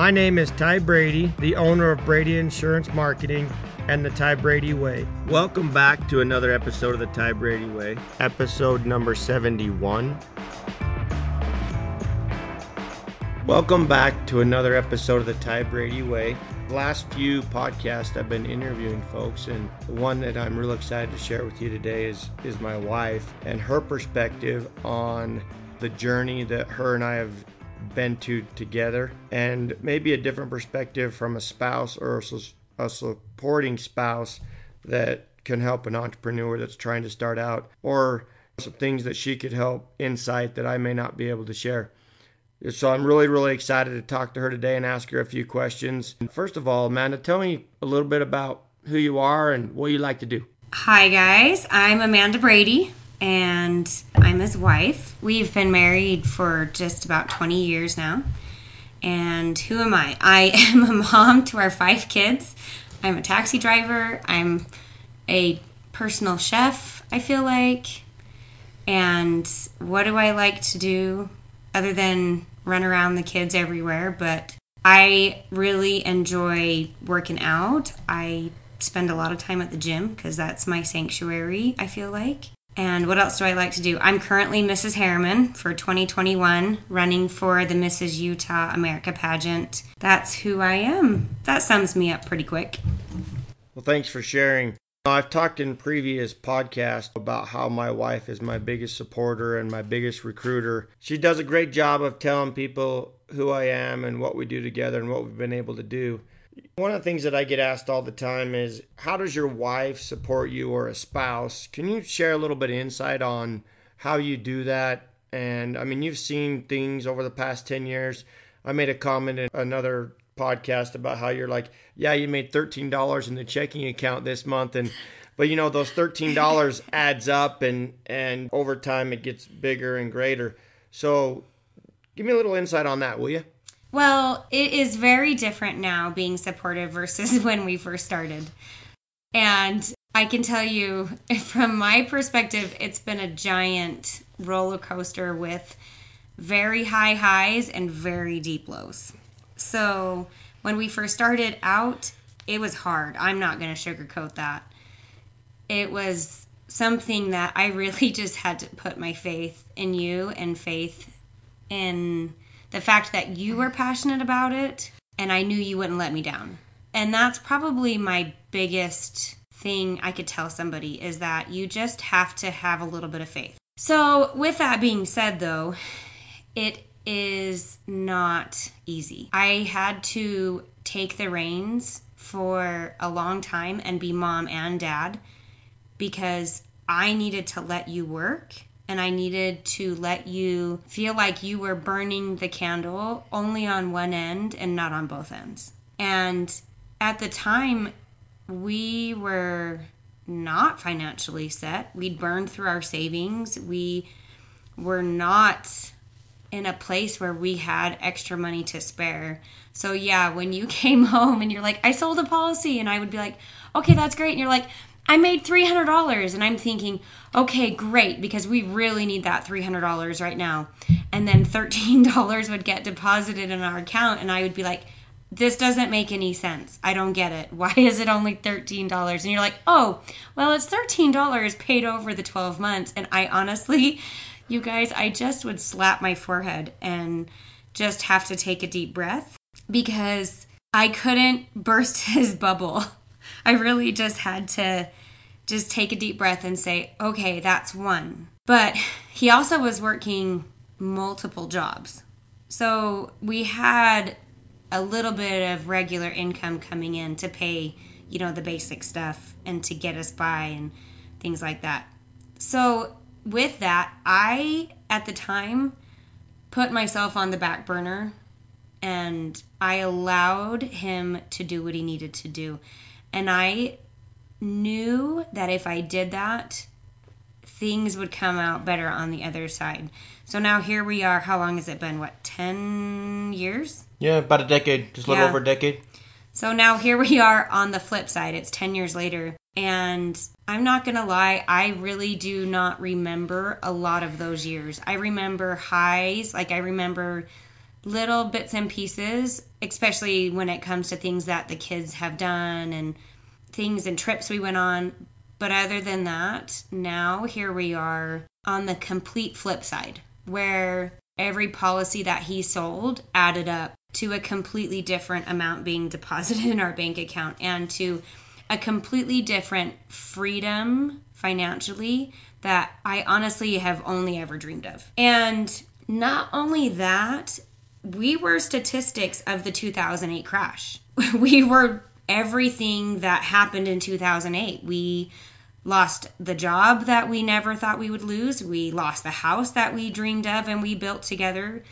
My name is Ty Brady, the owner of Brady Insurance Marketing and the Ty Brady Way. Welcome back to another episode of the Ty Brady Way, episode number 71. Welcome back to another episode of the Ty Brady Way. Last few podcasts I've been interviewing folks, and the one that I'm real excited to share with you today is is my wife and her perspective on the journey that her and I have been to together, and maybe a different perspective from a spouse or a supporting spouse that can help an entrepreneur that's trying to start out, or some things that she could help insight that I may not be able to share. So I'm really, really excited to talk to her today and ask her a few questions. First of all, Amanda, tell me a little bit about who you are and what you like to do. Hi, guys. I'm Amanda Brady and I'm his wife. We've been married for just about 20 years now. And who am I? I am a mom to our five kids. I'm a taxi driver. I'm a personal chef, I feel like. And what do I like to do other than run around the kids everywhere, but I really enjoy working out. I spend a lot of time at the gym because that's my sanctuary, I feel like. And what else do I like to do? I'm currently Mrs. Herriman for 2021, running for the Mrs. Utah America pageant. That's who I am. That sums me up pretty quick. Well, thanks for sharing. I've talked in previous podcasts about how my wife is my biggest supporter and my biggest recruiter. She does a great job of telling people who I am and what we do together and what we've been able to do. One of the things that I get asked all the time is how does your wife support you or a spouse? Can you share a little bit of insight on how you do that? And I mean, you've seen things over the past 10 years. I made a comment in another podcast about how you're like, yeah, you made $13 in the checking account this month and but you know those $13 adds up and and over time it gets bigger and greater. So give me a little insight on that, will you? Well, it is very different now being supportive versus when we first started. And I can tell you from my perspective, it's been a giant roller coaster with very high highs and very deep lows. So when we first started out, it was hard. I'm not going to sugarcoat that. It was something that I really just had to put my faith in you and faith in the fact that you were passionate about it and I knew you wouldn't let me down. And that's probably my biggest thing I could tell somebody is that you just have to have a little bit of faith. So, with that being said, though, it is not easy. I had to take the reins for a long time and be mom and dad because I needed to let you work and I needed to let you feel like you were burning the candle only on one end and not on both ends. And at the time, we were not financially set. We'd burned through our savings. We were not in a place where we had extra money to spare. So yeah, when you came home and you're like, I sold a policy, and I would be like, okay, that's great. And you're like, I made $300. And I'm thinking, okay, great, because we really need that $300 right now. And then $13 would get deposited in our account, and I would be like, this doesn't make any sense. I don't get it. Why is it only $13? And you're like, oh, well, it's $13 paid over the 12 months. And I honestly you guys, I just would slap my forehead and just have to take a deep breath because I couldn't burst his bubble. I really just had to just take a deep breath and say, okay, that's one. But he also was working multiple jobs. So we had a little bit of regular income coming in to pay, you know, the basic stuff and to get us by and things like that. So with that, I at the time put myself on the back burner and I allowed him to do what he needed to do. And I knew that if I did that, things would come out better on the other side. So now here we are. How long has it been? What, 10 years? Yeah, about a decade, just a little yeah. over a decade. So now here we are on the flip side. It's 10 years later. And I'm not going to lie, I really do not remember a lot of those years. I remember highs, like I remember little bits and pieces, especially when it comes to things that the kids have done and things and trips we went on. But other than that, now here we are on the complete flip side where every policy that he sold added up to a completely different amount being deposited in our bank account and to a completely different freedom financially that I honestly have only ever dreamed of. And not only that, we were statistics of the 2008 crash. we were everything that happened in 2008. We lost the job that we never thought we would lose. We lost the house that we dreamed of and we built together.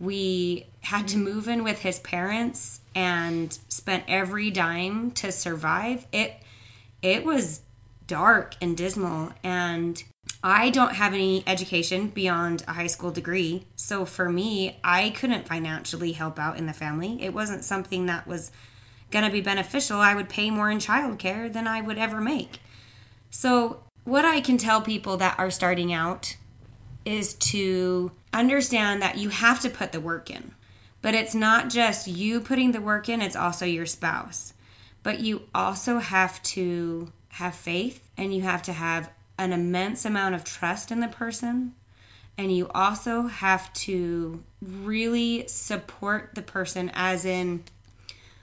We had to move in with his parents and spent every dime to survive. It it was dark and dismal and I don't have any education beyond a high school degree. So for me, I couldn't financially help out in the family. It wasn't something that was going to be beneficial. I would pay more in childcare than I would ever make. So, what I can tell people that are starting out is to understand that you have to put the work in. But it's not just you putting the work in, it's also your spouse. But you also have to have faith and you have to have an immense amount of trust in the person. And you also have to really support the person, as in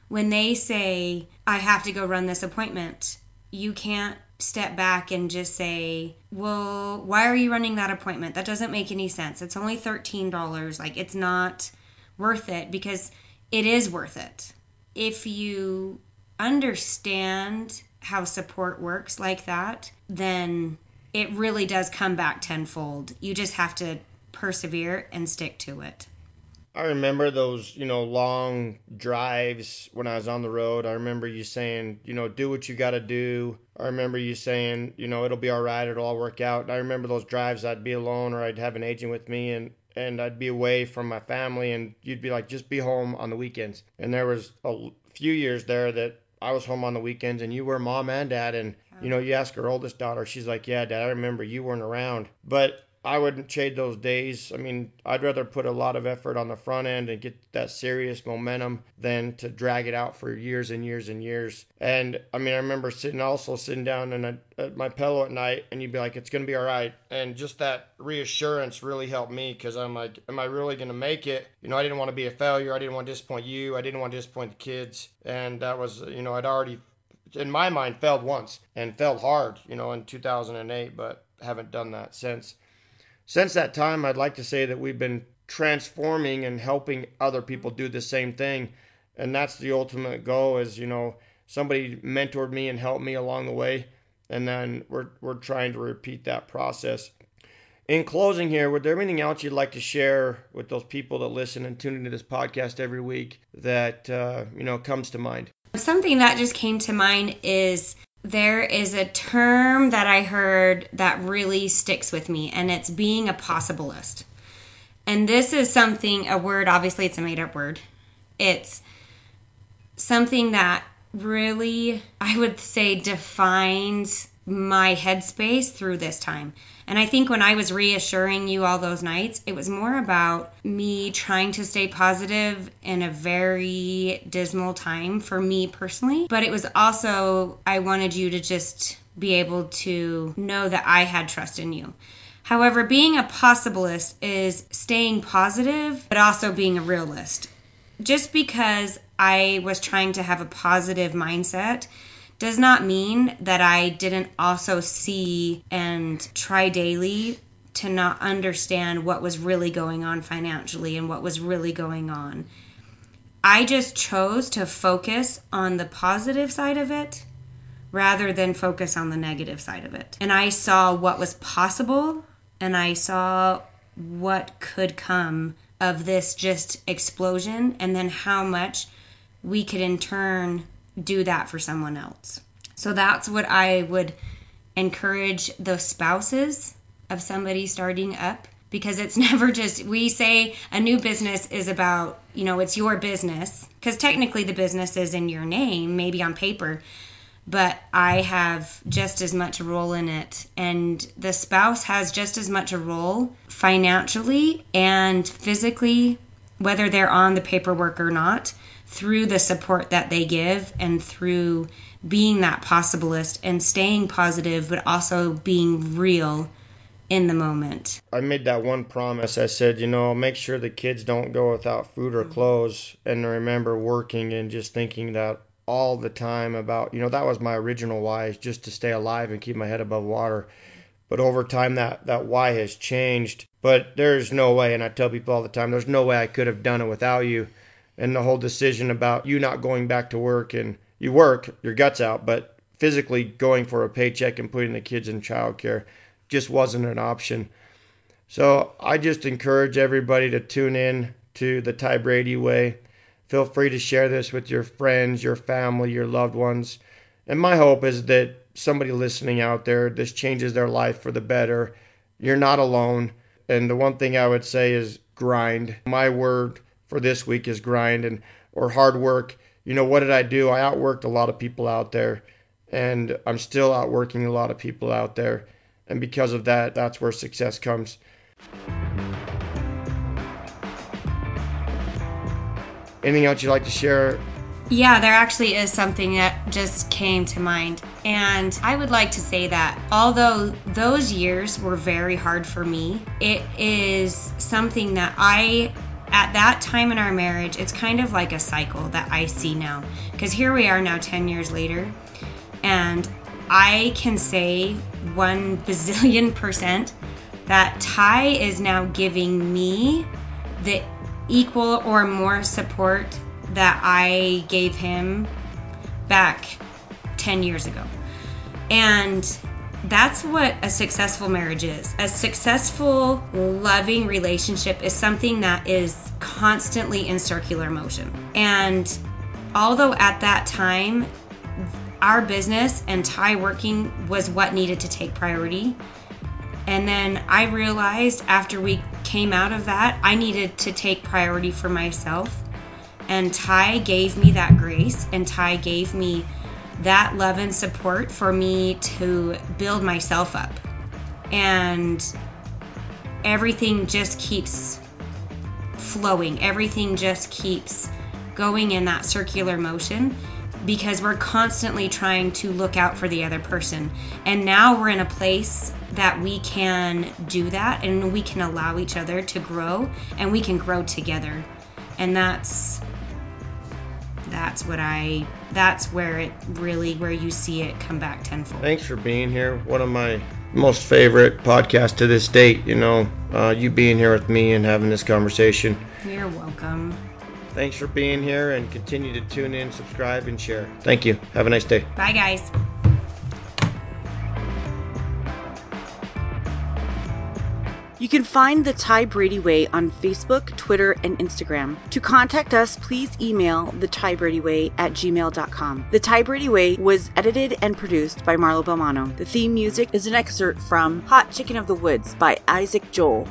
when they say, I have to go run this appointment, you can't step back and just say, Well, why are you running that appointment? That doesn't make any sense. It's only $13. Like, it's not worth it because it is worth it. If you understand how support works like that, then it really does come back tenfold. You just have to persevere and stick to it. I remember those, you know, long drives when I was on the road. I remember you saying, you know, do what you got to do. I remember you saying, you know, it'll be all right, it'll all work out. And I remember those drives I'd be alone or I'd have an agent with me and and I'd be away from my family and you'd be like just be home on the weekends. And there was a few years there that I was home on the weekends and you were mom and dad and you know, you ask her oldest daughter, she's like, "Yeah, dad, I remember you weren't around." But I wouldn't trade those days. I mean, I'd rather put a lot of effort on the front end and get that serious momentum than to drag it out for years and years and years. And I mean, I remember sitting also sitting down in a, at my pillow at night, and you'd be like, "It's gonna be all right," and just that reassurance really helped me because I'm like, "Am I really gonna make it?" You know, I didn't want to be a failure. I didn't want to disappoint you. I didn't want to disappoint the kids, and that was, you know, I'd already, in my mind, failed once and failed hard, you know, in 2008, but haven't done that since. Since that time, I'd like to say that we've been transforming and helping other people do the same thing. And that's the ultimate goal is, you know, somebody mentored me and helped me along the way. And then we're, we're trying to repeat that process. In closing here, would there anything else you'd like to share with those people that listen and tune into this podcast every week that, uh, you know, comes to mind? Something that just came to mind is there is a term that I heard that really sticks with me, and it's being a possibilist. And this is something, a word, obviously, it's a made up word. It's something that really, I would say, defines my headspace through this time. And I think when I was reassuring you all those nights, it was more about me trying to stay positive in a very dismal time for me personally. But it was also, I wanted you to just be able to know that I had trust in you. However, being a possibilist is staying positive, but also being a realist. Just because I was trying to have a positive mindset does not mean that I didn't also see and try daily to not understand what was really going on financially and what was really going on. I just chose to focus on the positive side of it rather than focus on the negative side of it. And I saw what was possible and I saw what could come of this just explosion and then how much we could in turn do that for someone else. So that's what I would encourage the spouses of somebody starting up because it's never just we say a new business is about, you know, it's your business because technically the business is in your name, maybe on paper, but I have just as much role in it and the spouse has just as much a role financially and physically whether they're on the paperwork or not, through the support that they give and through being that possibilist and staying positive, but also being real in the moment. I made that one promise. I said, you know, make sure the kids don't go without food or mm-hmm. clothes and I remember working and just thinking that all the time about, you know, that was my original why is just to stay alive and keep my head above water. But over time that that why has changed. But there's no way and I tell people all the time there's no way I could have done it without you. And the whole decision about you not going back to work and you work your guts out, but physically going for a paycheck and putting the kids in childcare just wasn't an option. So I just encourage everybody to tune in to the Ty Brady way. Feel free to share this with your friends, your family, your loved ones. And my hope is that somebody listening out there, this changes their life for the better. You're not alone. And the one thing I would say is grind. My word for this week is grind and or hard work. You know, what did I do? I outworked a lot of people out there and I'm still outworking a lot of people out there. And because of that, that's where success comes. Anything else you'd like to share? Yeah, there actually is something that just came to mind. And I would like to say that although those years were very hard for me, it is something that I, at that time in our marriage, it's kind of like a cycle that I see now. Because here we are now 10 years later, and I can say one bazillion percent that Ty is now giving me the equal or more support that I gave him back 10 years ago. And that's what a successful marriage is. A successful, loving relationship is something that is constantly in circular motion. And although at that time our business and Ty working was what needed to take priority. And then I realized after we came out of that, I needed to take priority for myself. And Ty gave me that grace, and Ty gave me that love and support for me to build myself up. And everything just keeps flowing, everything just keeps going in that circular motion because we're constantly trying to look out for the other person. And now we're in a place that we can do that and we can allow each other to grow and we can grow together. And that's that's what I that's where it really where you see it come back tenfold. Thanks for being here. One of my most favorite podcasts to this date, you know, uh, you being here with me and having this conversation. You're welcome. Thanks for being here and continue to tune in, subscribe, and share. Thank you. Have a nice day. Bye, guys. You can find the Ty Brady Way on Facebook, Twitter, and Instagram. To contact us, please email the Ty Brady Way at gmail.com. The Ty Brady Way was edited and produced by Marlo Belmano. The theme music is an excerpt from Hot Chicken of the Woods by Isaac Joel.